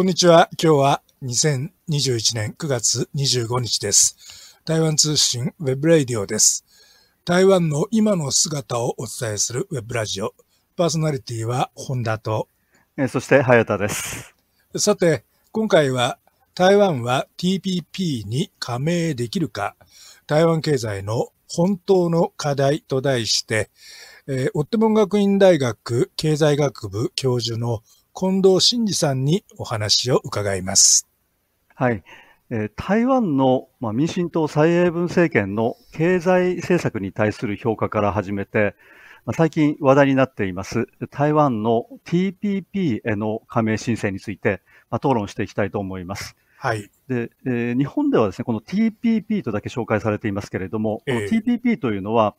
こんにちは。今日は2021年9月25日です。台湾通信 Web Radio です。台湾の今の姿をお伝えするウェブラジオ。パーソナリティは本田と。えーそして、早田です。さて、今回は台湾は TPP に加盟できるか、台湾経済の本当の課題と題して、えー、オッテモン学院大学経済学部教授の近藤真二さんにお話を伺います。はい。えー台湾の、まあ、民進党蔡英文政権の経済政策に対する評価から始めて、まあ、最近話題になっています台湾の TPP への加盟申請について、まあ、討論していきたいと思います。はい。で、えー日本ではですね、この TPP とだけ紹介されていますけれども、ええこの TPP というのは、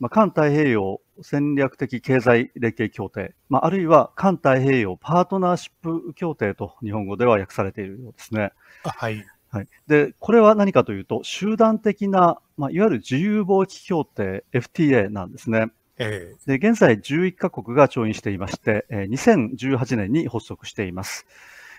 まあ、環太平洋戦略的経済連携協定、まあ、あるいは環太平洋パートナーシップ協定と日本語では訳されているようですね。あはい。はい。で、これは何かというと、集団的な、まあ、いわゆる自由貿易協定 FTA なんですね。えで、現在11カ国が調印していまして、えー2018年に発足しています。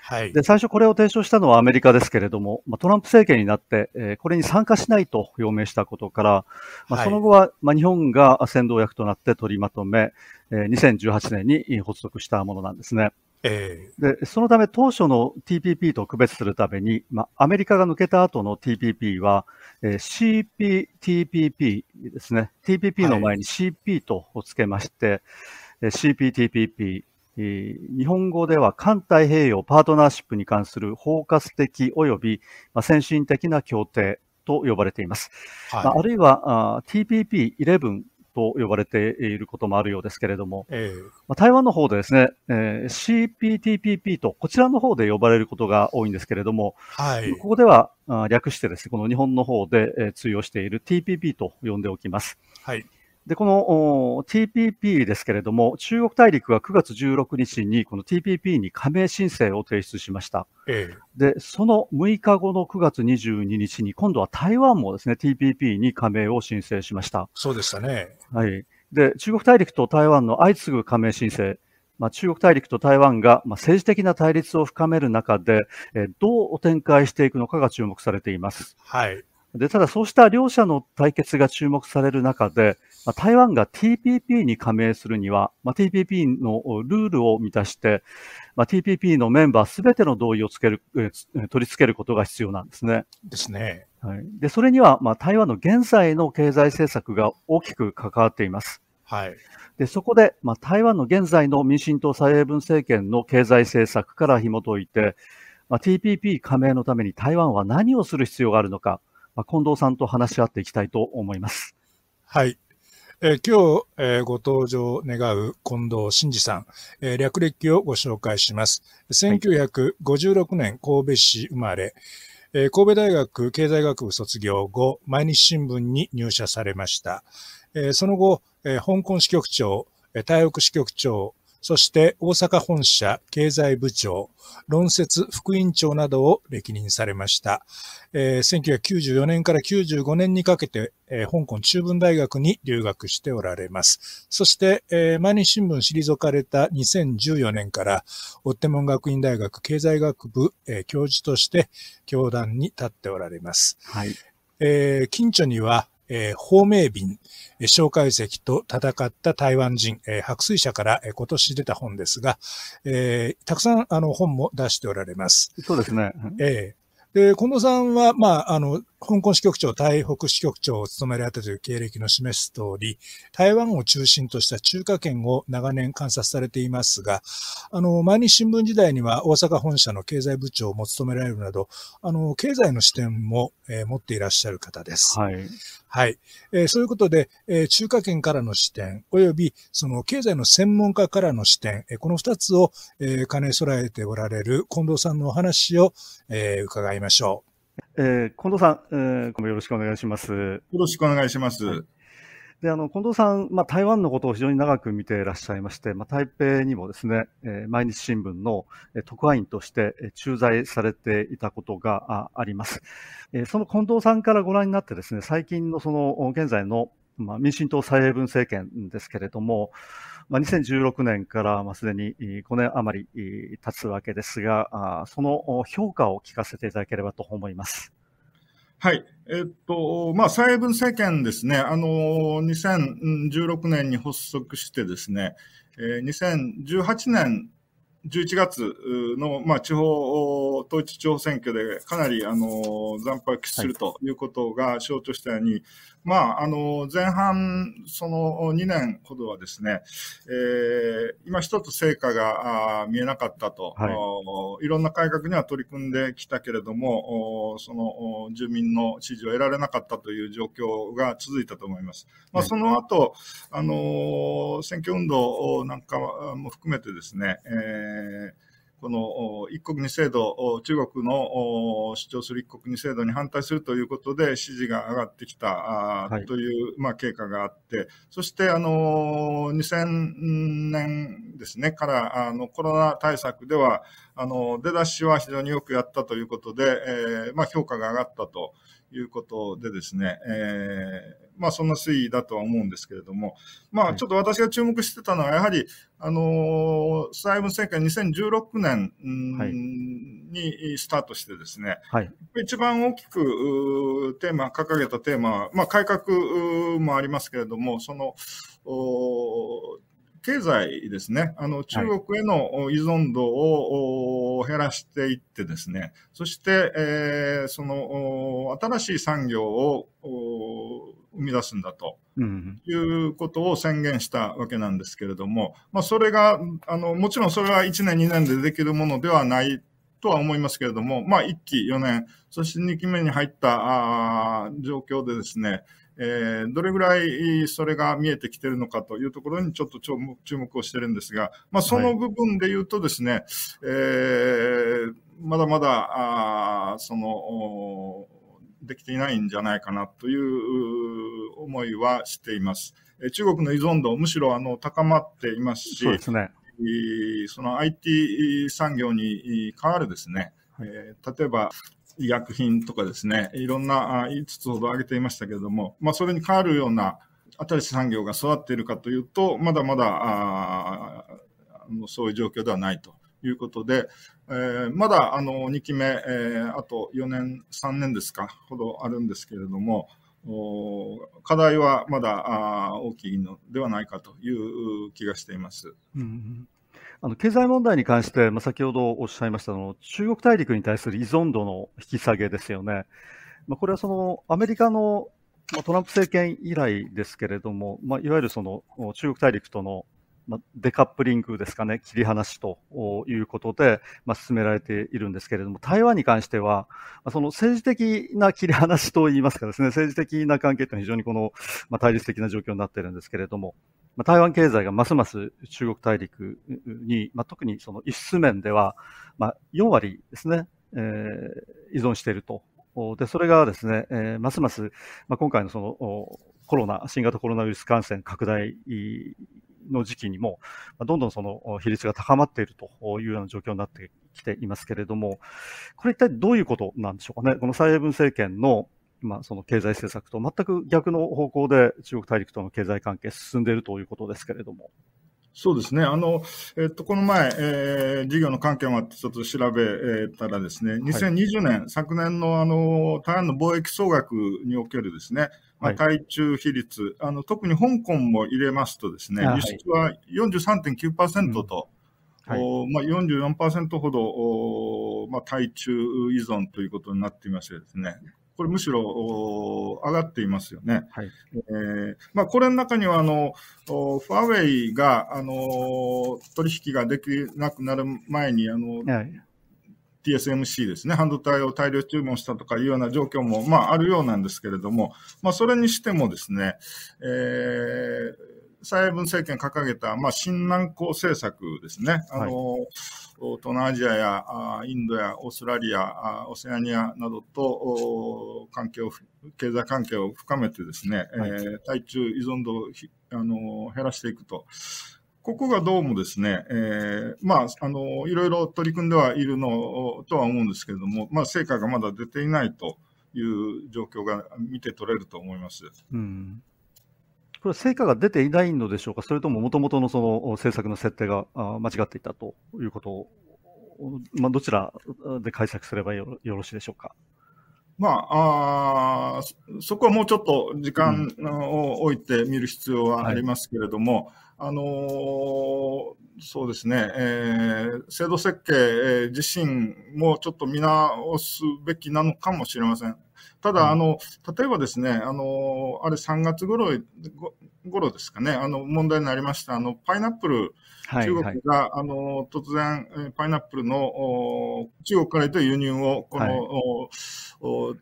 ーはい。で、最初これを提唱したのはアメリカですけれども、まあ、トランプ政権になって、えーこれに参加しないと表明したことから、まあ、はいその後は、まあ、日本が先導役となって取りまとめ、えー2018年に発足したものなんですね。えで、そのため当初の TPP と区別するために、まあ、アメリカが抜けた後の TPP は、えー CPTPP ですね。TPP の前に CP とつけまして、えー CPTPP、えー日本語では環太平洋パートナーシップに関する包括的及び、まあ、先進的な協定と呼ばれています。ーはい。まあ、あるいはあー TPP11 と呼ばれていることもあるようですけれども、えーまあ、台湾の方でですね、えー CPTPP とこちらの方で呼ばれることが多いんですけれども、はい。ここではあ略してですね、この日本の方で、えー通用している TPP と呼んでおきます。はい。で、このお TPP ですけれども、中国大陸が9月16日にこの TPP に加盟申請を提出しました。えーで、その6日後の9月22日に、今度は台湾もですね、TPP に加盟を申請しました。そうでしたね。はい。で、中国大陸と台湾の相次ぐ加盟申請、まあ、中国大陸と台湾が、まあ、政治的な対立を深める中で、えーどう展開していくのかが注目されています。はい。で、ただそうした両者の対決が注目される中で、まあ、台湾が TPP に加盟するには、まあ、TPP のルールを満たして、まあ、TPP のメンバーすべての同意をつける、取り付けることが必要なんですね。ですね。はい。で、それには、まあ、台湾の現在の経済政策が大きく関わっています。はい。で、そこで、まあ、台湾の現在の民進党蔡英文政権の経済政策から紐解いて、まあ、TPP 加盟のために台湾は何をする必要があるのか、まあ、近藤さんと話し合っていきたいと思います。はい。えー今日、えーご登場願う近藤真二さん、えー略歴をご紹介します。1956年神戸市生まれ、えー神戸大学経済学部卒業後、毎日新聞に入社されました。えーその後、えー香港支局長、えー台北支局長、そして大阪本社経済部長、論説副委員長などを歴任されました。えー1994年から95年にかけて、えー香港中文大学に留学しておられます。そして、えー毎日新聞退かれた2014年から、オッテモン学院大学経済学部、えー教授として教壇に立っておられます。はい。えー近所には、えー、芳名便、えー蒋介石と戦った台湾人、えー白水社から、えー今年出た本ですが、えーたくさんあの本も出しておられます。そうですね。ええで、近藤さんは、まあ、あの、香港支局長、台北支局長を務められたという経歴の示す通り、台湾を中心とした中華圏を長年観察されていますが、あの、毎日新聞時代には大阪本社の経済部長も務められるなど、あの、経済の視点も、えー持っていらっしゃる方です。はい。はい。えーそういうことで、えー中華圏からの視点、およびその経済の専門家からの視点、えーこの二つを、えー兼ね備えておられる近藤さんのお話を、えー伺いましょえー近藤さん、えーよろしくお願いします。よろしくお願いします。はいで、あの、近藤さん、まあ、台湾のことを非常に長く見ていらっしゃいまして、まあ、台北にもですね、えー毎日新聞のえー特派員としてえー駐在されていたことがああります。えーその近藤さんからご覧になってですね、最近のその、現在の、まあ、民進党蔡英文政権ですけれども、まあ、2016年からまあすでに5年余り経つわけですが、その評価を聞かせていただければと思います。はい。えっと、まあ、蔡英文政権ですね、あの、2016年に発足してですね、えー、2018年11月の、まあ、地方、統一地方選挙でかなり、あの、惨敗を喫するということが象徴したように、はい、まあ、あの、前半、その2年ほどはですね、えー、今一つ成果が見えなかったと、はい、いろんな改革には取り組んできたけれども、その住民の支持を得られなかったという状況が続いたと思います。まあ、その後、あの、選挙運動なんかも含めてですね、えーこの一国二制度、中国の主張する一国二制度に反対するということで支持が上がってきたという、まあ、経過があって、そしてあの2000年ですね、からあのコロナ対策では、あの出だしは非常によくやったということで、えーまあ、評価が上がったと。いうことでですね、えー、まあそんな推移だとは思うんですけれども、まあちょっと私が注目してたのは、やはり、あの、蔡英文政権2016年にスタートしてですね、はい、一番大きくテーマ、掲げたテーマは、まあ改革もありますけれども、その、経済ですね、あの中国への依存度を減らしていってですね、そして、えー、その新しい産業を生み出すんだと。いうことを宣言したわけなんですけれども、まあ、それが、あの、もちろんそれは1年、2年でできるものではないとは思いますけれども、まあ、1期4年、そして2期目に入ったあ状況でですね、えー、どれぐらいそれが見えてきてるのかというところにちょっと注目をしてるんですが、まあ、その部分で言うとですね、はい、えー、まだまだ、あその、できていないんじゃないかなという思いはしています。中国の依存度、むしろあの高まっていますし、そうですね、その IT 産業に変わるですね、えー、例えば医薬品とかですね、いろんな5つほど挙げていましたけれども、まあ、それに変わるような新しい産業が育っているかというと、まだまだあそういう状況ではないということで、えー、まだあの2期目、えー、あと4年、3年ですか、ほどあるんですけれども、課題はまだあ大きいのではないかという気がしています。うんあの経済問題に関して、まあ、先ほどおっしゃいましたの中国大陸に対する依存度の引き下げですよね。まあ、これはそのアメリカの、まあ、トランプ政権以来ですけれども、まあ、いわゆるその中国大陸とのまあ、デカップリングですかね、切り離しということで、まあ、進められているんですけれども、台湾に関しては、その政治的な切り離しといいますかですね、政治的な関係というのは非常にこの、まあ、対立的な状況になっているんですけれども、まあ、台湾経済がますます中国大陸に、まあ、特にその輸出面では、まあ、4割ですね、えー、依存していると。で、それがですね、えー、ますます、まあ、今回のそのコロナ、新型コロナウイルス感染拡大の時期にも、どんどんその比率が高まっているというような状況になってきていますけれども、これ一体どういうことなんでしょうかね？この蔡英文政権のまあ、その経済政策と全く逆の方向で中国大陸との経済関係進んでいるということですけれども。そうですね。あの、えっと、この前、えー、事業の関係もあってちょっと調べたらですね、2020年、はい、昨年のあの、台湾の貿易総額におけるですね、まあ、対中比率、あの、特に香港も入れますとですね、輸出は43.9%と、はい、まあ、44%ほど、まあ、対中依存ということになっていましてですね、これむしろ上がっていますよね。はい。えー、まあ、これの中には、あの、ファーウェイが、あの、取引ができなくなる前に、あの、はい、TSMC ですね、半導体を大量注文したとかいうような状況も、まあ、あるようなんですけれども、まあ、それにしてもですね、えー、蔡英文政権掲げた、まあ、新南向政策ですね。あの、はい東南アジアやインドやオーストラリア、オセアニアなどと関係を、経済関係を深めてですね、はい、えー、対中依存度をあの減らしていくと。ここがどうもですね、えー、まあ、あの、いろいろ取り組んではいるのとは思うんですけれども、まあ、成果がまだ出ていないという状況が見て取れると思います。うんこれ、成果が出ていないのでしょうか、それとももともとのその政策の設定が間違っていたということを、まあ、どちらで解釈すればよろしいでしょうか？まあ、あそこはもうちょっと時間を置いて見る必要はありますけれども、あのー、そうですね、えー、制度設計自身もちょっと見直すべきなのかもしれません。ただ、あの、例えばですね、あの、あれ3月頃、頃ですかね、あの、問題になりました、あの、パイナップル、中国が、はい。はい、あの、突然、パイナップルの、中国からと輸入を、この、はい、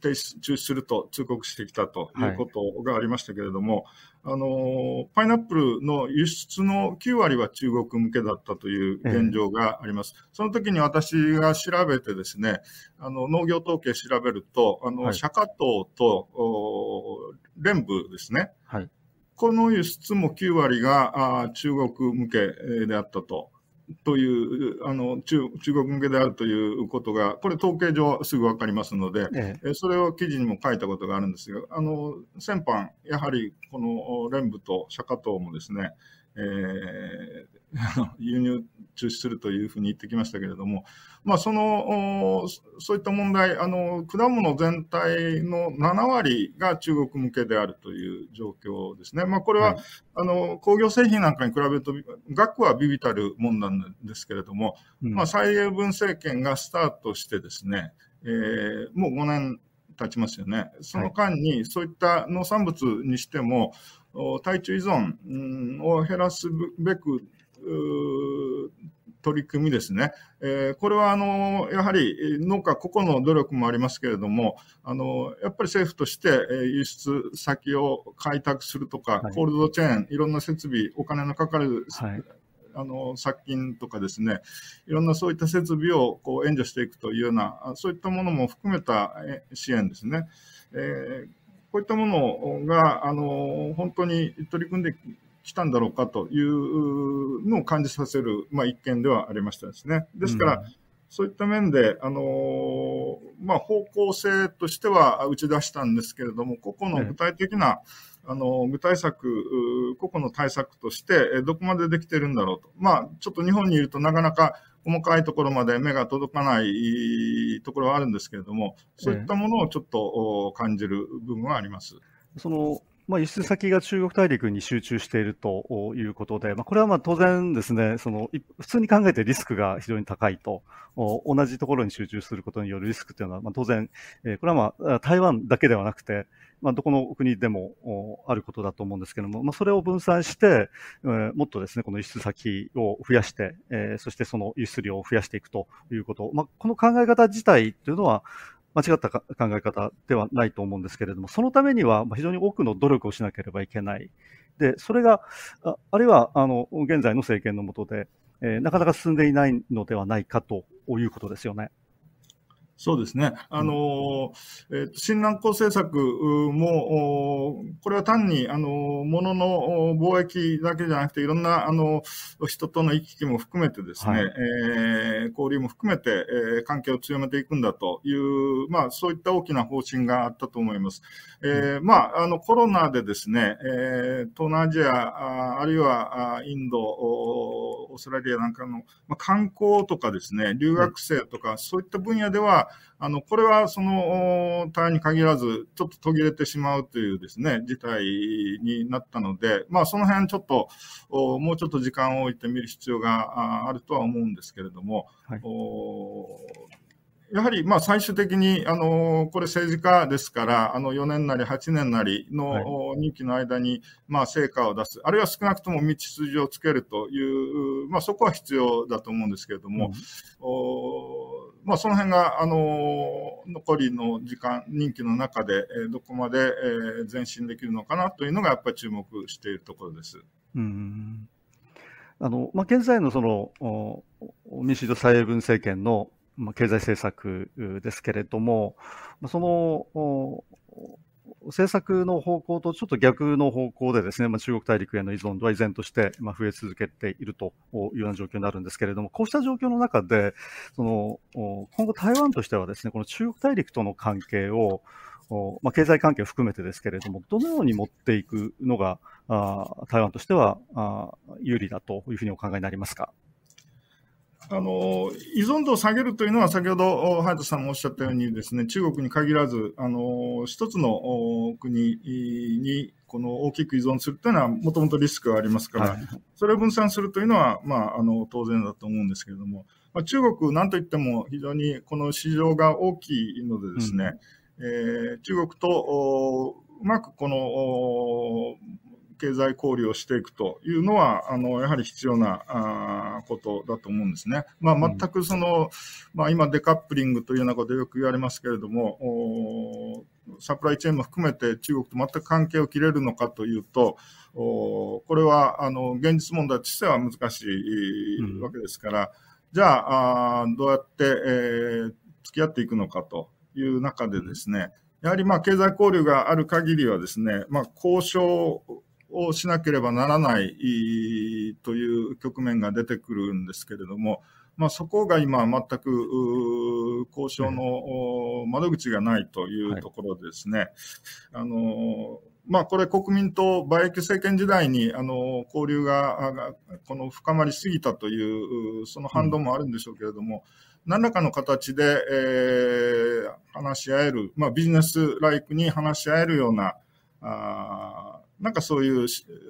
停止、中止すると通告してきたということがありましたけれども、はい、あの、パイナップルの輸出の9割は中国向けだったという現状があります。ええ、その時に私が調べてですね、あの、農業統計調べると、あの、はい、釈迦島と、連部ですね。はい。この輸出も9割があ中国向けであったと。という、あの中、中国向けであるということが、これ統計上すぐわかりますので、ええ、それを記事にも書いたことがあるんですが、あの、先般、やはりこの連部と釈迦島もですね、えー、輸入中止するというふうに言ってきましたけれども、まあ、その、そういった問題、あの、果物全体の7割が中国向けであるという状況ですね。まあ、これは、はい、あの、工業製品なんかに比べると、額はビビたるもんなんですけれども、うん、まあ、蔡英文政権がスタートしてですね、えー、もう5年経ちますよね。その間に、そういった農産物にしても、対中依存を減らすべく取り組みですね。えー、これは、あの、やはり農家個々の努力もありますけれども、あの、やっぱり政府として輸出先を開拓するとか、はい、コールドチェーン、いろんな設備、お金のかかる、はい、あの、殺菌とかですね、いろんなそういった設備をこう援助していくというような、そういったものも含めた支援ですね。えー、こういったものが、あの、本当に取り組んで来たんだろうかというのを感じさせる、まあ、一件ではありましたですね。ですから、うん、そういった面で、あのまあ、方向性としては打ち出したんですけれども、個々の具体的な、あの、具体策、個々の対策として、どこまでできてるんだろうと。まあ、ちょっと日本にいるとなかなか細かいところまで目が届かないところはあるんですけれども、そういったものをちょっと感じる部分はあります。そのまあ、輸出先が中国大陸に集中しているということで、まあ、これはまあ当然ですね、その普通に考えてリスクが非常に高いと、同じところに集中することによるリスクというのは、まあ、当然、えこれはまあ台湾だけではなくて、まあ、どこの国でもあることだと思うんですけども、まあ、それを分散して、えー、もっとですね、この輸出先を増やして、えー、そしてその輸出量を増やしていくということ、まあ、この考え方自体というのは、間違った考え方ではないと思うんですけれども、そのためには非常に多くの努力をしなければいけない。で、それが、ああるいは、あの、現在の政権の下で、えー、なかなか進んでいないのではないかということですよね。そうですね。あの、えー、新南港政策も、これは単に、あの、物の貿易だけじゃなくて、いろんな、あの、人との行き来も含めてですね、はい、えー、交流も含めて、えー、関係を強めていくんだという、まあ、そういった大きな方針があったと思います。えー、まあ、あの、コロナでですね、えー、東南アジア、ああるいはインド、オーストラリアなんかの、まあ、観光とかですね、留学生とか、そういった分野では、あの、これはその、単に限らず、ちょっと途切れてしまうというですね、事態になったので、まあ、その辺ちょっと、もうちょっと時間を置いてみる必要があるとは思うんですけれども、はい、やはり、まあ、最終的に、あの、これ政治家ですから、あの、4年なり8年なりの任期の間に、まあ、成果を出す、あるいは少なくとも道筋をつけるという、まあ、そこは必要だと思うんですけれども、まあ、その辺が、あの、残りの時間、任期の中で、えどこまで、え前進できるのかなというのが、やっぱり注目しているところです。うんあのまあ、現在のその民主党蔡英文政権のまあ、経済政策ですけれども、その政策の方向とちょっと逆の方向でですね、まあ、中国大陸への依存度は依然としてま増え続けているというような状況になるんですけれども、こうした状況の中で、その今後台湾としてはですね、この中国大陸との関係をまあ、経済関係を含めてですけれども、どのように持っていくのが、台湾としては有利だというふうにお考えになりますか？あの依存度を下げるというのは、先ほど隼人さんもおっしゃったようにですね、中国に限らず、あの一つの国にこの大きく依存するというのは、もともとリスクがありますから、はい、それを分散するというのは、まあ、あの当然だと思うんですけれども、まあ、中国、なんといっても非常にこの市場が大きいのでですね、うん、えー、中国とうまくこの経済交流をしていくというのは、あの、やはり必要なあことだと思うんですね。まあ、全くその、うん、まあ、今デカップリングというようなことよく言われますけれども、サプライチェーンも含めて中国と全く関係を切れるのかというと、これは、あの、現実問題としては難しいわけですから、うん、じゃああ、どうやって、えー、付き合っていくのかという中でですね、やはりまあ経済交流がある限りはですね、まあ交渉をしなければならないという局面が出てくるんですけれども、まあ、そこが今、全く交渉の窓口がないというところですね。はい、あのまあ、これ、国民と馬英九政権時代にあの交流がこの深まりすぎたという、その反動もあるんでしょうけれども、うん、何らかの形で、えー、話し合える、まあ、ビジネスライクに話し合えるような、なんかそういう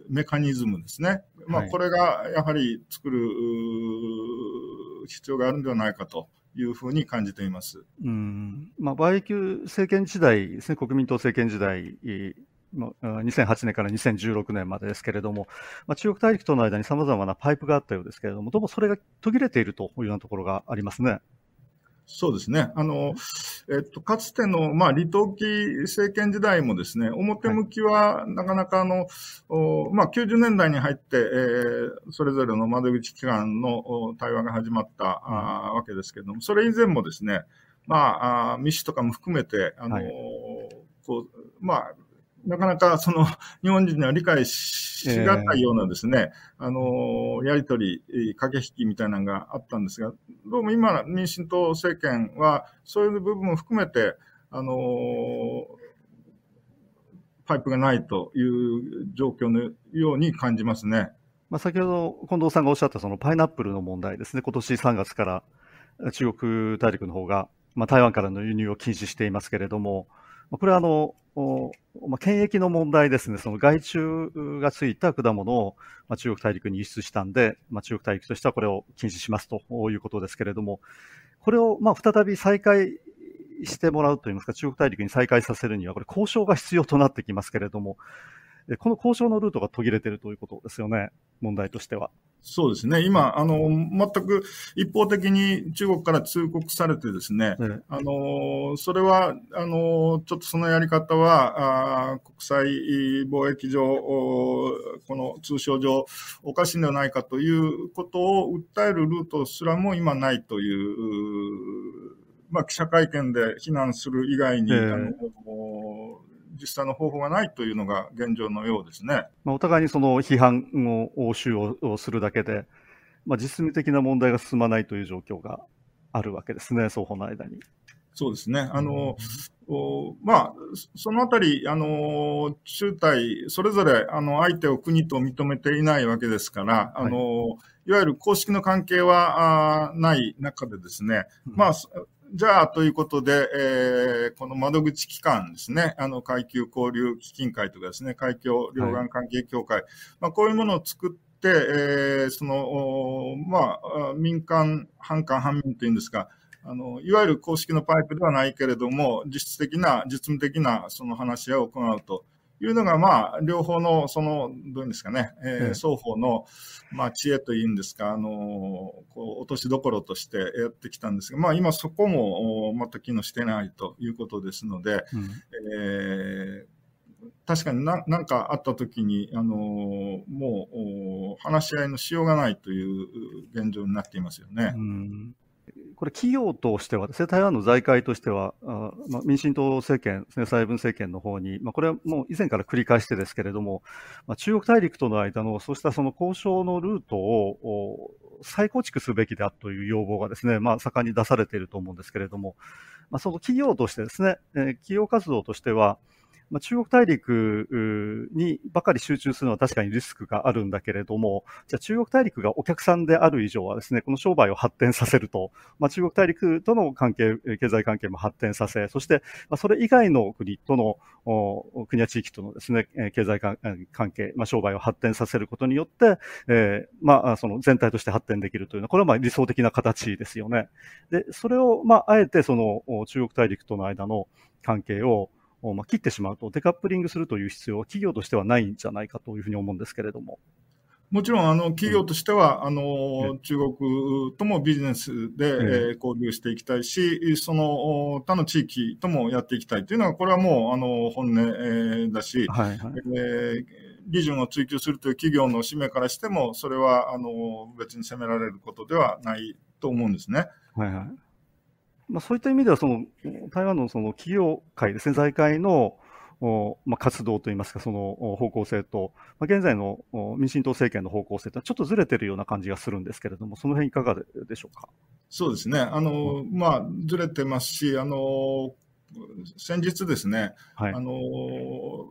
メカニズムですね。まあ、これがやはり作る必要があるんではないかというふうに感じています。うん。まあ、バイキュー政権時代ですね、国民党政権時代、2008年から2016年までですけれども、まあ、中国大陸との間に様々なパイプがあったようですけれども、どうもそれが途切れているというようなところがありますね。そうですね。あの、えっと、かつての、まあ、李登輝政権時代もですね、表向きは、なかなかあの、はい、まあ、90年代に入って、えー、それぞれの窓口機関の対話が始まった、うん、あわけですけれども、それ以前もですね、まあ、あ民主とかも含めて、あの、はい、こう、まあ、なかなかその 日本人には理解しがたいようなですね、えー、あの、やりとり、駆け引きみたいなのがあったんですが、どうも今、民進党政権は、そういう部分も含めて、あの、パイプがないという状況のように感じますね。まあ、先ほど近藤さんがおっしゃったそのパイナップルの問題ですね、今年3月から中国大陸の方が、まあ、台湾からの輸入を禁止していますけれども、これはあの、まあ、検疫の問題ですね、その害虫がついた果物を、まあ、中国大陸に輸出したんで、まあ、中国大陸としてはこれを禁止しますということですけれども、これをまあ再び再開してもらうといいますか、中国大陸に再開させるには、これ交渉が必要となってきますけれども、この交渉のルートが途切れているということですよね、問題としては。そうですね。今、あの、全く一方的に中国から通告されてですね、うん、あの、それは、あの、ちょっとそのやり方は、あ国際貿易上、この通商上、おかしいんではないかということを訴えるルートすらも今ないという、まあ、記者会見で非難する以外に、えー、あの実際の方法がないというのが現状のようですね。まあ、お互いにその批判を応酬をするだけで、まあ、実務的な問題が進まないという状況があるわけですね、双方の間に。そうですね。あの、うん、まあ、そのあたり、あの、中台、それぞれ、あの、相手を国と認めていないわけですから、あの、はい、いわゆる公式の関係はあない中でですね、うん、まあ、じゃあ、ということで、えー、この窓口機関ですね、あの、海峡交流基金会とかですね、海峡両岸関係協会、はい、まあ、こういうものを作って、えー、その、まあ、民間、反官、反民というんですか、あの、いわゆる公式のパイプではないけれども、実質的な、実務的なその話し合いを行うと。いうのが、まあ、両方の、その、どういうんですかね、えー、双方の、まあ、知恵というんですか、あの、こう、落としどころとしてやってきたんですが、まあ、今そこも、また機能してないということですので、うん、えー確かにな何かあったときに、あのもう話し合いのしようがないという現状になっていますよね。うんこれ、企業としてはですね、台湾の財界としては、あまあ、民進党政権ですね、蔡英文政権の方に、まあ、これはもう以前から繰り返してですけれども、まあ、中国大陸との間のそうしたその交渉のルートを再構築すべきだという要望がですね、まあ、盛んに出されていると思うんですけれども、まあ、その企業としてですね、えー、企業活動としては、まあ、中国大陸にばかり集中するのは確かにリスクがあるんだけれども、じゃあ中国大陸がお客さんである以上はですね、この商売を発展させると、まあ、中国大陸との関係、経済関係も発展させ、そして、まあ、それ以外の国との、国や地域とのですね、経済関係、まあ、商売を発展させることによって、えー、まあ、その全体として発展できるというのは、これはまあ理想的な形ですよね。で、それを、まあ、あえてその中国大陸との間の関係をを、まあ、切ってしまうと、デカップリングするという必要は企業としてはないんじゃないかというふうに思うんですけれども。もちろん、あの、企業としては、あの、中国ともビジネスで、え交流していきたいし、その他の地域ともやっていきたいというのは、これはもう、あの、本音だし、はいはい、え利潤を追求するという企業の使命からしても、それは、あの、別に責められることではないと思うんですね。はいはい。まあ、そういった意味では、その台湾のその企業界ですね、財界のまあ、活動といいますか、その方向性と、まあ、現在の民進党政権の方向性とはちょっとずれてるような感じがするんですけれども、その辺いかがでしょうか？そうですね。あの、まあ、ずれてますし、あの、先日ですね、はい、あの、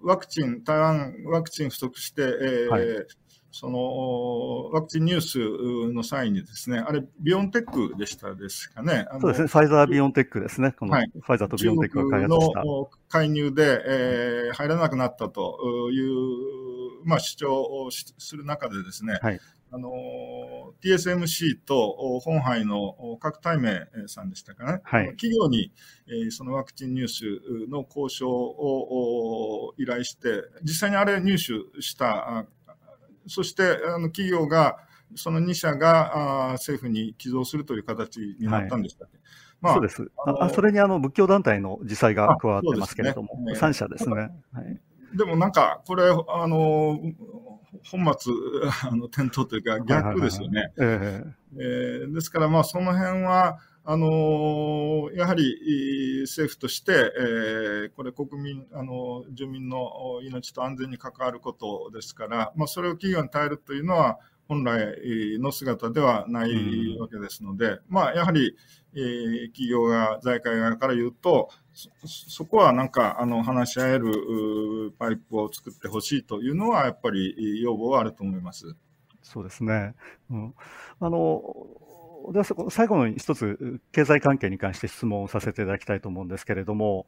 ワクチン、台湾ワクチン不足して、えー、はいそのワクチンニュースの際にですね、あれ、ビオンテックでしたですかね。そうですね、ファイザービオンテックですね。この、はい、ファイザーとビオンテックが開発した。の介入で、えー、入らなくなったという、まあ、主張をする中でですね、はい、あの、TSMC と本杯の各対名さんでしたかね、はい、企業に、えー、そのワクチン入手の交渉を依頼して、実際にあれ入手したそしてあの企業が、その2社があ政府に寄贈するという形になったんでしたっけ、はい。まあ、そうです。あそれにあの仏教団体の自祭が加わってますけれども、ね、3社ですね。はい、でもなんか、これ、あの、本末、あの、転倒というか逆ですよね。ですから、まあ、その辺は、あのやはり政府として、えー、これ、国民、あの住民の命と安全に関わることですから、まあ、それを企業に耐えるというのは、本来の姿ではないわけですので、うん、まあ、やはり、えー、企業が、財界側から言うと、そこはなんかあの話し合えるパイプを作ってほしいというのは、やっぱり要望はあると思います。そうですね。うん、あのでは最後の一つ、経済関係に関して質問をさせていただきたいと思うんですけれども、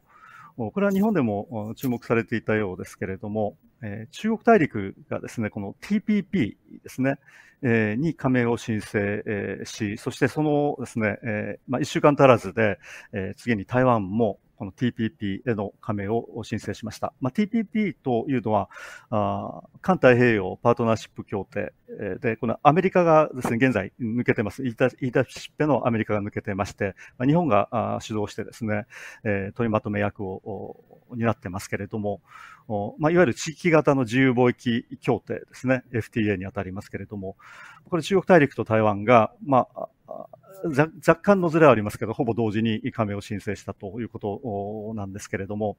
これは日本でも注目されていたようですけれども、え、中国大陸がですね、この TPP ですね、え、に加盟を申請、え、し、そしてそのですね、えまあ、1週間足らずで、え、次に台湾もこの TPP への加盟を申請しました。まあ、TPP というのはあ、環太平洋パートナーシップ協定で、このアメリカがですね、現在抜けてます。言い出しっぺのアメリカが抜けてまして、まあ、日本が主導してですね、えー、取りまとめ役を担ってますけれども、まあ、いわゆる地域型の自由貿易協定ですね、FTA にあたりますけれども、これ中国大陸と台湾が、まあ、若干のずれはありますけど、ほぼ同時に加盟を申請したということなんですけれども、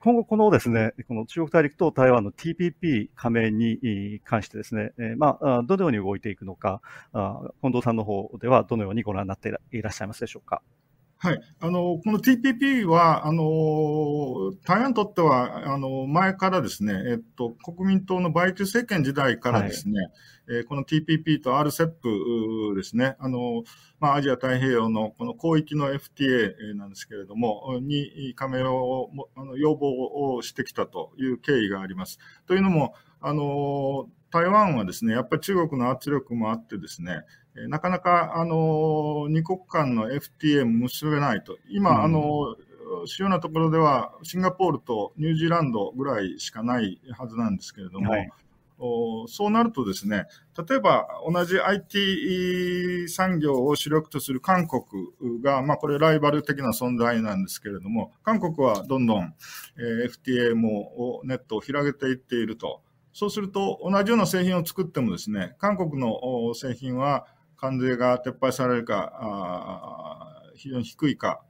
今後このですね、この中国大陸と台湾の TPP 加盟に関してですね、まあ、どのように動いていくのか、近藤さんの方ではどのようにご覧になっていらっしゃいますでしょうか。はい。あの、この TPP は、あの、台湾にとっては、あの、前からですね、えっと、国民党のバイキュー政権時代からですね、はい、えー、この TPP と RCEP ですね、あの、まあ、アジア太平洋のこの広域の FTA なんですけれども、に加盟を、あの要望をしてきたという経緯があります。というのも、あの、台湾はですね、やっぱり中国の圧力もあってですね、なかなか、あの、二国間の FTA も結べないと。今、うん、あの、主要なところでは、シンガポールとニュージーランドぐらいしかないはずなんですけれども、はい、そうなるとですね、例えば同じ IT 産業を主力とする韓国が、まあこれライバル的な存在なんですけれども、韓国はどんどん、え FTA もネットを広げていっていると。そうすると同じような製品を作ってもですね、韓国の製品は関税が撤廃されるか、非常に低いか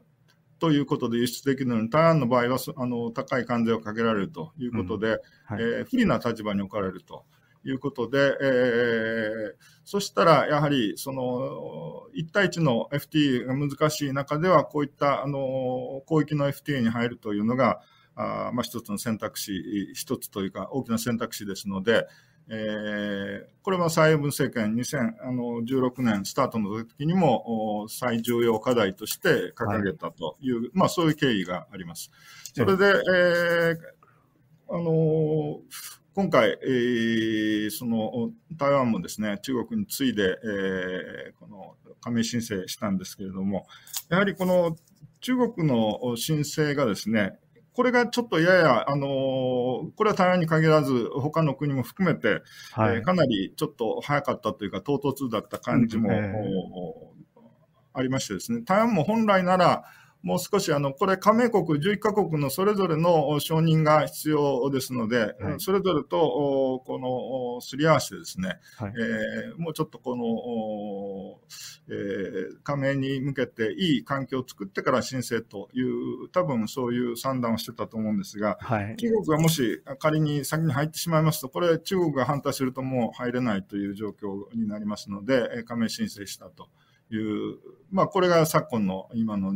ということで輸出できるのに、台湾の場合はあの高い関税をかけられるということで、うん。はい、えー、不利な立場に置かれるということで、えー、そしたら、やはり、その、1対1の FTA が難しい中では、こういった、あの、広域の FTA に入るというのが、あまあ、一つの選択肢、一つというか、大きな選択肢ですので、えー、これは蔡英文政権2016年スタートの時にも最重要課題として掲げたという、はい、まあそういう経緯があります。それで、えー、あの今回、えー、その台湾もですね、中国に次いで、えー、この加盟申請したんですけれども、やはりこの中国の申請がですね、これがちょっとやや、あのこれは台湾に限らず、他の国も含めて、はい、えー、かなりちょっと早かったというか、唐突だった感じも、ありましてですね、台湾も本来なら、もう少し、あの、これ、加盟国11カ国のそれぞれの承認が必要ですので、はい、それぞれと、この、すり合わせてですね、はい、えー、もうちょっとこの、えー、加盟に向けていい環境を作ってから申請という、多分そういう算段をしてたと思うんですが、はい、中国がもし仮に先に入ってしまいますと、これ、中国が反対するともう入れないという状況になりますので、加盟申請したと。いう、まあ、これが昨今の今の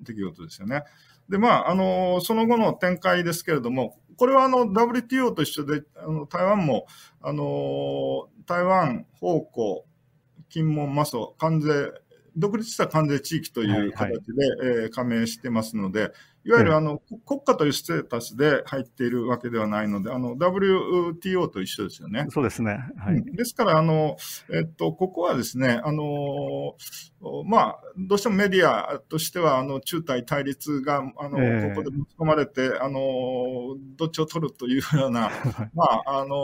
出来事ですよね。で、まあ、あの、その後の展開ですけれども、これはあの WTO と一緒で、あの台湾も、あの、台湾、香港、金門、マソ、関税、独立した関税地域という形で、はえー、加盟してますので、いわゆるあの、国家というステータスで入っているわけではないので、あの、WTO と一緒ですよね。そうですね。はい。ですから、あの、えっと、ここはですね、あの、まあ、どうしてもメディアとしては、あの、中台対立が、あの、えー、ここで持ち込まれて、あの、どっちを取るというような、まあ、あの、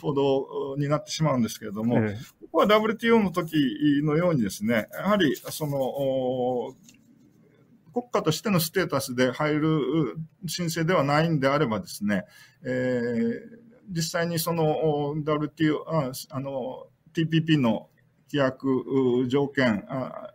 報道になってしまうんですけれども、えー、ここは WTO の時のようにですね、やはり、その、国家としてのステータスで入る申請ではないんであればですね、えー、実際にその WTO、ああの TPP の規約条件あ、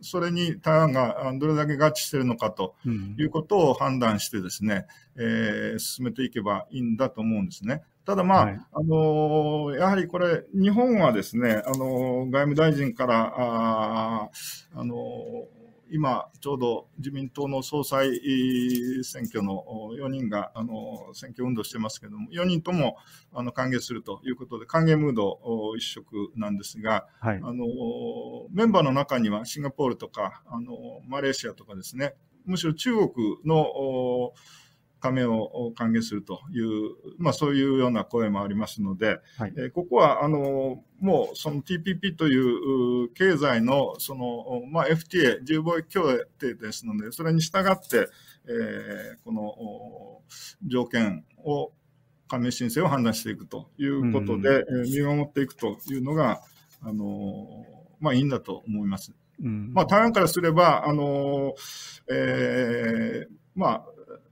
それに台湾がどれだけ合致しているのかということを判断してですね、うん、えー、進めていけばいいんだと思うんですね。ただまあ、はい、あのやはりこれ、日本はですね、あの外務大臣から、ああの今、ちょうど自民党の総裁選挙の4人があの選挙運動してますけれども、4人ともあの歓迎するということで、歓迎ムード一色なんですが、はい、あのメンバーの中にはシンガポールとかあのマレーシアとかですね、むしろ中国の加盟を歓迎するという、まあそういうような声もありますので、はい、えー、ここは、あの、もうその TPP という経済の、その、まあ FTA、自由貿易協定ですので、それに従って、えー、この条件を、加盟申請を判断していくということで、うん、見守っていくというのが、あの、まあいいんだと思います。うん、まあ台湾からすれば、あの、えー、まあ、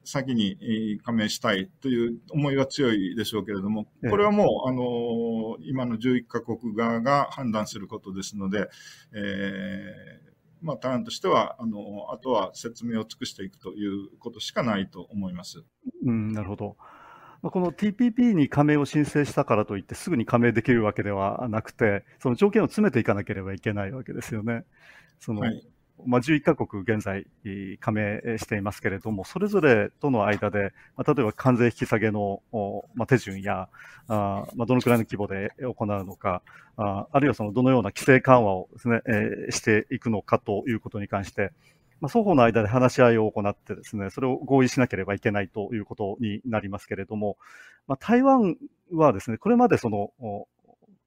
先に加盟したいという思いは強いでしょうけれども、これはもう、あの、今の11カ国側が判断することですので、えー、まあ、ターンとしては、あの、あとは説明を尽くしていくということしかないと思います。うん、なるほど。この TPP に加盟を申請したからといってすぐに加盟できるわけではなくて、その条件を詰めていかなければいけないわけですよね。その、はい、まあ、11カ国現在加盟していますけれども、それぞれとの間で、まあ、例えば関税引き下げの、まあ、手順や、あまあ、どのくらいの規模で行うのか、ああるいはそのどのような規制緩和をですね、えー、していくのかということに関して、まあ、双方の間で話し合いを行ってですね、それを合意しなければいけないということになりますけれども、まあ、台湾はですね、これまでその、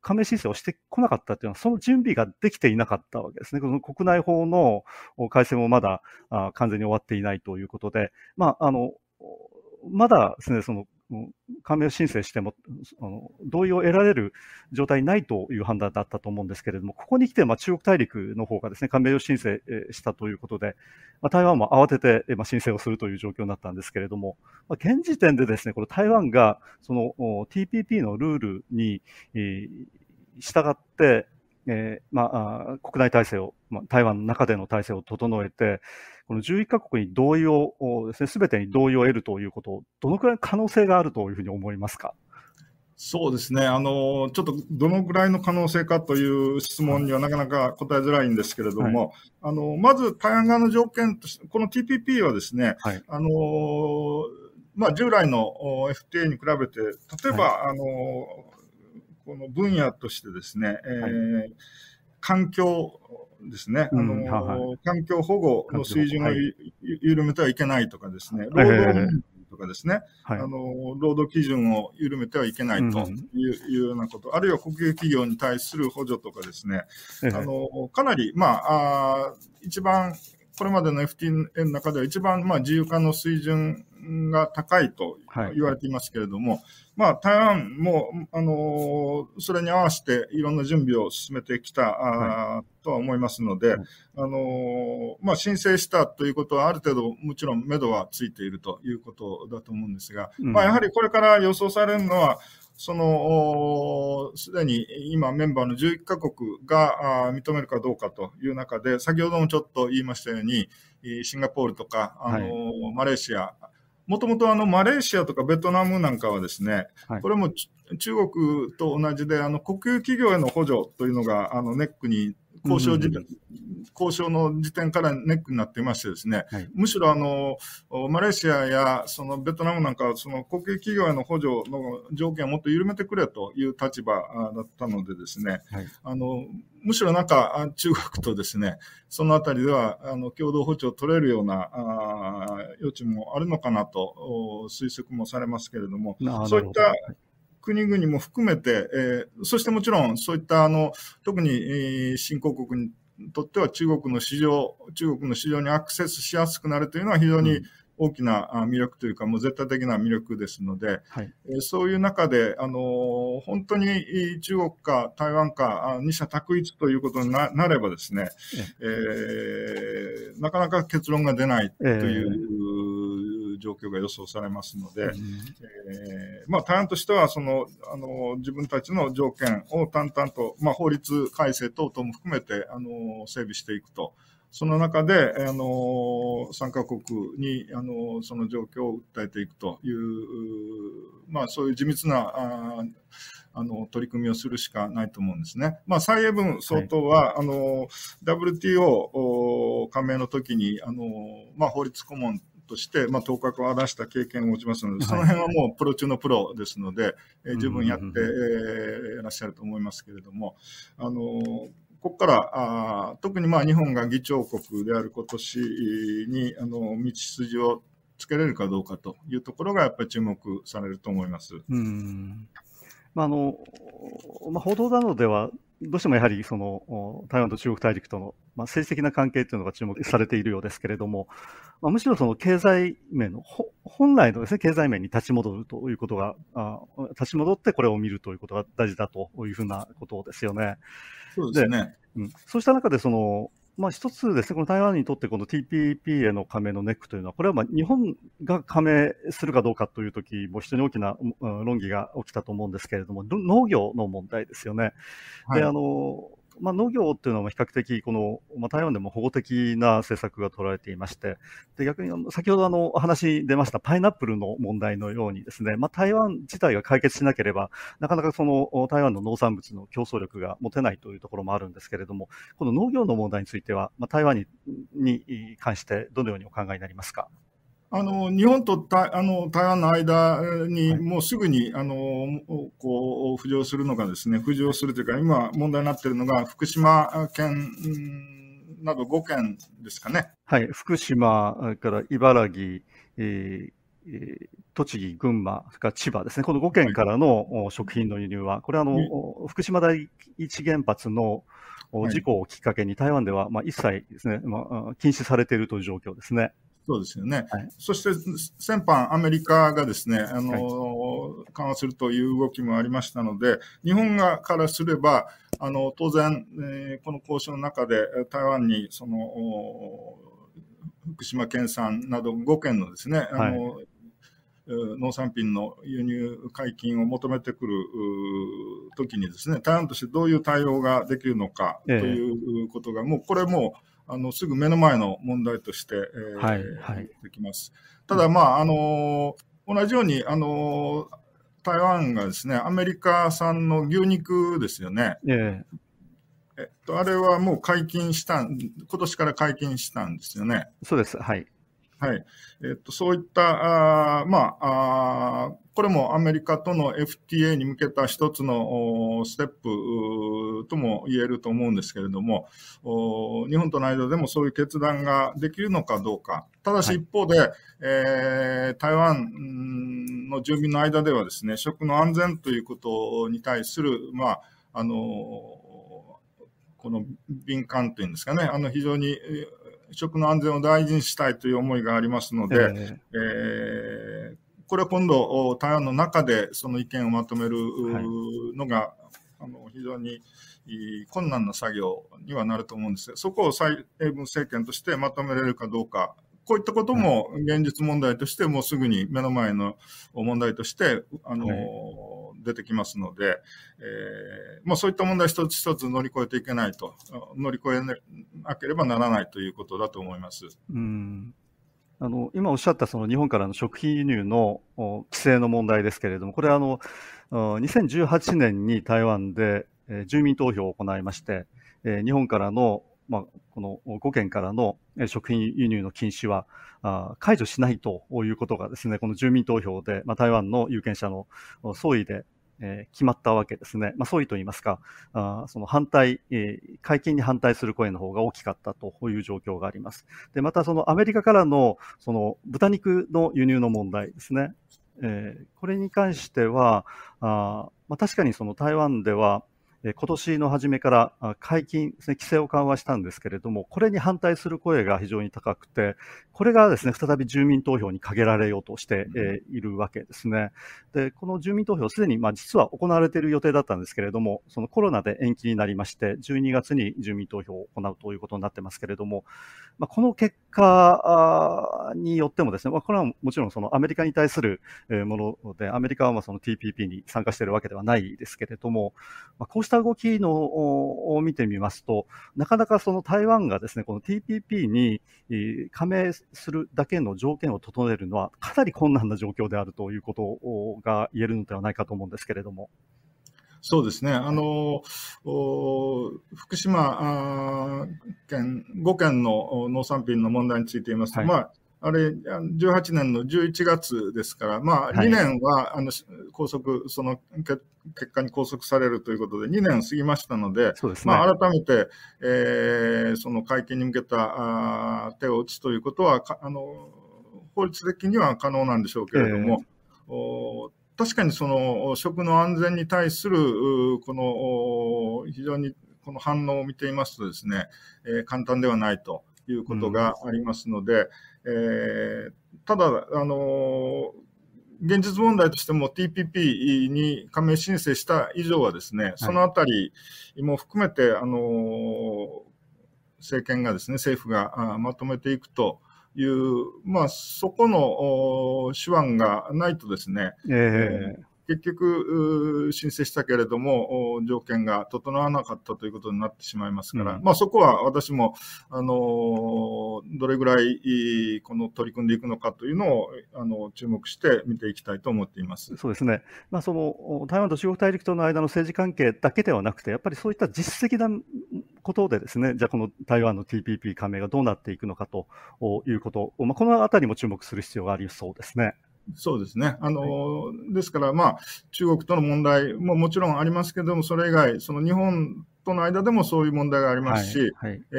加盟申請をしてこなかったというのは、その準備ができていなかったわけですね。この国内法の改正もまだ完全に終わっていないということで、まあ、あの、まだですね、その、加盟申請してもあの同意を得られる状態にないという判断だったと思うんですけれども、ここに来て、まあ、中国大陸の方がですね、加盟を申請したということで、まあ、台湾も慌てて、まあ、申請をするという状況になったんですけれども、まあ、現時点でですね、この台湾がその TPP のルールに、えー、従って、えーまあ、国内体制を、まあ、台湾の中での体制を整えて、この11カ国に同意をですね、すべてに同意を得るということ、どのくらい可能性があるというふうに思いますか？そうですね。あの、ちょっとどのぐらいの可能性かという質問にはなかなか答えづらいんですけれども、はい、あの、まず台湾側の条件として、この TPP はですね、はい、あの、まあ、従来の FTA に比べて、例えば、はい、あの、この分野としてですね、えー、環境ですね、あの、うんはいはい、環境保護の水準を緩めてはいけないとかですね、労働とかですね、はい、あの、労働基準を緩めてはいけないという,、いうようなこと、あるいは国有企業に対する補助とかですね、あの、かなり、まあ、あ一番、これまでの FTA の中では一番、まあ、自由化の水準が高いと言われていますけれども、はい、まあ、台湾も、あのそれに合わせていろんな準備を進めてきた、はい、とは思いますので、はい、あのまあ、申請したということは、ある程度、もちろん目処はついているということだと思うんですが、うん、まあ、やはりこれから予想されるのは、その、すでに今メンバーの11カ国が認めるかどうかという中で、先ほどもちょっと言いましたように、シンガポールとか、あの、はい、マレーシア、もともとあのマレーシアとかベトナムなんかはですね、はい、これも中国と同じで、あの国有企業への補助というのがあのネックに交渉時点、交渉の時点からネックになっていましてですね、はい、むしろあの、マレーシアやそのベトナムなんかはその国有企業への補助の条件をもっと緩めてくれという立場だったのでですね、はい、あの、むしろなんか中国とですね、そのあたりではあの共同補助を取れるようなあ余地もあるのかなと推測もされますけれども、そういった国々も含めて、えー、そしてもちろんそういったあの特に、えー、新興国にとっては中国の市場、中国の市場にアクセスしやすくなるというのは非常に大きな魅力というか、もう絶対的な魅力ですので、はい、えー、そういう中で、あの本当に中国か台湾か二者択一ということになればですね、えー、なかなか結論が出ないという、状況が予想されますので、うん、えー、まあ、台湾としてはそのあの自分たちの条件を淡々と、まあ、法律改正等々も含めてあの整備していくと。その中で、あの、参加国に、あの、その状況を訴えていくという、まあ、そういう地道な、ああの、取り組みをするしかないと思うんですね。まあ、蔡英文総統は、はい、あの、WTO 加盟の時に、あの、まあ、法律顧問として、まあ、頭角を現した経験を持ちますので、その辺はもうプロ中のプロですので、えー、十分やって、えー、いらっしゃると思いますけれども、あのここからあ特にまあ日本が議長国である今年にあの道筋をつけれるかどうかというところがやっぱり注目されると思います。うん。まああのまあ、報道などではどうしてもやはりその台湾と中国大陸との、まあ、政治的な関係というのが注目されているようですけれども、まあ、むしろその経済面の、本来のですね、経済面に立ち戻るということが、あ立ち戻ってこれを見るということが大事だというふうなことですよね。そうですね。うん、そうした中で、その、まあ、一つですね、この台湾にとってこの TPP への加盟のネックというのは、これはまあ日本が加盟するかどうかというときも非常に大きな論議が起きたと思うんですけれども、農業の問題ですよね。はい、で、あの、まあ、農業っていうのは比較的この、まあ、台湾でも保護的な政策が取られていまして、で逆に先ほどあのお話出ましたパイナップルの問題のようにですね、まあ、台湾自体が解決しなければ、なかなかその台湾の農産物の競争力が持てないというところもあるんですけれども、この農業の問題については、まあ、台湾にに関してどのようにお考えになりますか？あの、日本とたあの台湾の間に、もうすぐに、あの、こう、浮上するのがですね、浮上するというか、今問題になっているのが、福島県など5県ですかね。はい、福島から茨城、えー、栃木、群馬、それから千葉ですね、この5県からの食品の輸入は、これはあの、福島第一原発の事故をきっかけに、台湾ではまあ一切ですね、まあ、禁止されているという状況ですね。そうですよね。はい、そして、先般アメリカがですね、あの、はい、緩和するという動きもありましたので、日本がからすれば、あの、当然、えー、この交渉の中で台湾に、その、福島県産など5県のですね、あの、はい。農産品の輸入解禁を求めてくるときにですね、台湾としてどういう対応ができるのかということが、ええ、もうこれもあの、すぐ目の前の問題として、えー、はい、はい。できます。ただ、まあ、あの、同じように、あの、台湾がですね、アメリカ産の牛肉ですよね。ええっと、あれはもう解禁したん、今年から解禁したんですよね。そうです。はい。はい。えっと、そういった、あまああ、これもアメリカとの FTA に向けた一つのステップとも言えると思うんですけれども、日本との間でもそういう決断ができるのかどうか。ただし一方で、はい、えー、台湾の住民の間ではですね、食の安全ということに対する、まあ、あの、この敏感というんですかね、あの非常に食の安全を大事にしたいという思いがありますので、えー、えー、これは今度、台湾の中でその意見をまとめるのが、はい、あの非常に困難な作業にはなると思うんです。が、そこを蔡英文政権としてまとめられるかどうか、こういったことも現実問題として、もうすぐに目の前の問題として、あの、はい、出てきますので、えー、まあそういった問題一つ一つ乗り越えていけないと、乗り越えなければならないということだと思います。うんあの今おっしゃったその日本からの食品輸入の規制の問題ですけれども、これはあの2018年に台湾で住民投票を行いまして、日本からのまあ、この5県からの食品輸入の禁止は解除しないということがですね、この住民投票で、まあ、台湾の有権者の総意で、決まったわけですね。まあ、総意といいますか、その反対、解禁に反対する声の方が大きかったという状況があります。で、またそのアメリカからのその豚肉の輸入の問題ですね。これに関しては、あまあ、確かにその台湾では、今年の初めから解禁ですね、規制を緩和したんですけれども、これに反対する声が非常に高くて、これがですね、再び住民投票にかけられようとしているわけですね。で、この住民投票、すでに、まあ、実は行われている予定だったんですけれども、そのコロナで延期になりまして、12月に住民投票を行うということになってますけれども、まあ、この結果によってもですね、まあ、これはもちろんそのアメリカに対するもので、アメリカはまあその TPP に参加しているわけではないですけれども、まあ、こうした動きのを見てみますと、なかなかその台湾がですね、この TPP に加盟するだけの条件を整えるのは、かなり困難な状況であるということが言えるのではないかと思うんですけれども。そうですね。あの、福島県、5県の農産品の問題について言いますと、はい、まあ、あれ、18年の11月ですから、まあ、2年は、あの、拘束、その結果に拘束されるということで、2年過ぎましたので、ですね、まあ、改めて、えー、その会見に向けたあ手を打つということは、あの、法律的には可能なんでしょうけれども、えー、確かにその食の安全に対する、この非常にこの反応を見ていますとですね、えー、簡単ではないということがありますので、うん、えー、ただ、あの現実問題としても TPP に加盟申請した以上はですね、そのあたりも含めて、あの政権がですね、政府がまとめていくという、まあ、そこの手腕がないとですね、えー、結局、申請したけれども、条件が整わなかったということになってしまいますから、うん、まあそこは私も、あの、どれぐらい、この取り組んでいくのかというのを、あの、注目して見ていきたいと思っています。そうですね。まあその、台湾と中国大陸との間の政治関係だけではなくて、やっぱりそういった実績なことでですね、じゃあこの台湾の TPP 加盟がどうなっていくのかということ、まあこのあたりも注目する必要がありそうですね。そうですね。あの、はい、ですから、まあ、中国との問題ももちろんありますけども、それ以外、その日本との間でもそういう問題がありますし、はいはい、え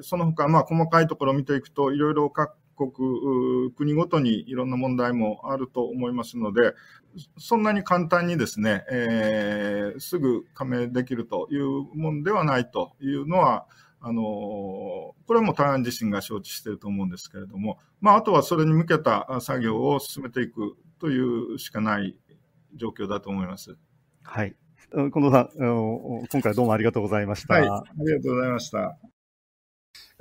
ー、その他、まあ、細かいところを見ていくと、いろいろ各国、国ごとにいろんな問題もあると思いますので、そんなに簡単にですね、えー、すぐ加盟できるというもんではないというのは、あの、これはもう台湾自身が承知していると思うんですけれども、まあ、あとはそれに向けた作業を進めていくというしかない状況だと思います。はい。近藤さん、今回どうもありがとうございました。はい、ありがとうございました。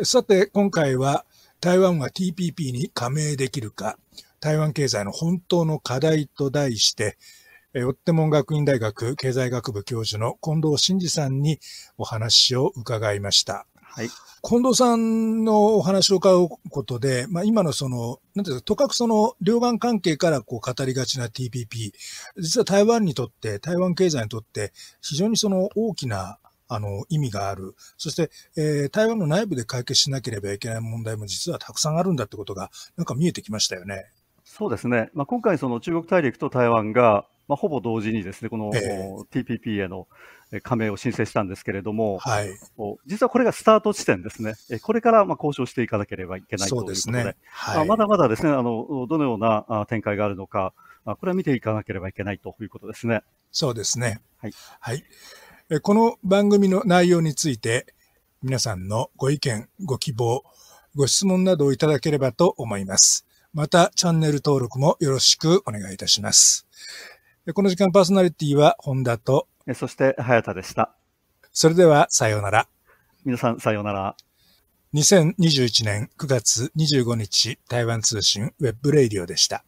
さて、今回は台湾は TPP に加盟できるか、台湾経済の本当の課題と題して、えー、モン学院大学経済学部教授の近藤真二さんにお話を伺いました。はい。近藤さんのお話を伺うことで、まあ、今のその、なんていうか、とかくその両岸関係からこう語りがちな TPP、実は台湾にとって、台湾経済にとって、非常にその大きな、あの、意味がある。そして、えー台湾の内部で解決しなければいけない問題も実はたくさんあるんだってことが、なんか見えてきましたよね。そうですね。まあ、今回、その中国大陸と台湾が、まあ、ほぼ同時にですね、この、ええ TPP へのえ加盟を申請したんですけれども、はい。実はこれがスタート地点ですね。えこれからまあ交渉していかなければいけないということで、ですね。まはい。あまだまだですね、あの、どのようなあ展開があるのか、あこれは見ていかなければいけないということですね。そうですね。はい。はい。えこの番組の内容について、皆さんのご意見、ご希望、ご質問などをいただければと思います。また、チャンネル登録もよろしくお願いいたします。えこの時間パーソナリティは本田と、えそして、早田でした。それではさようなら。皆さん、さようなら。2021年9月25日台湾通信ウェブレイディオでした。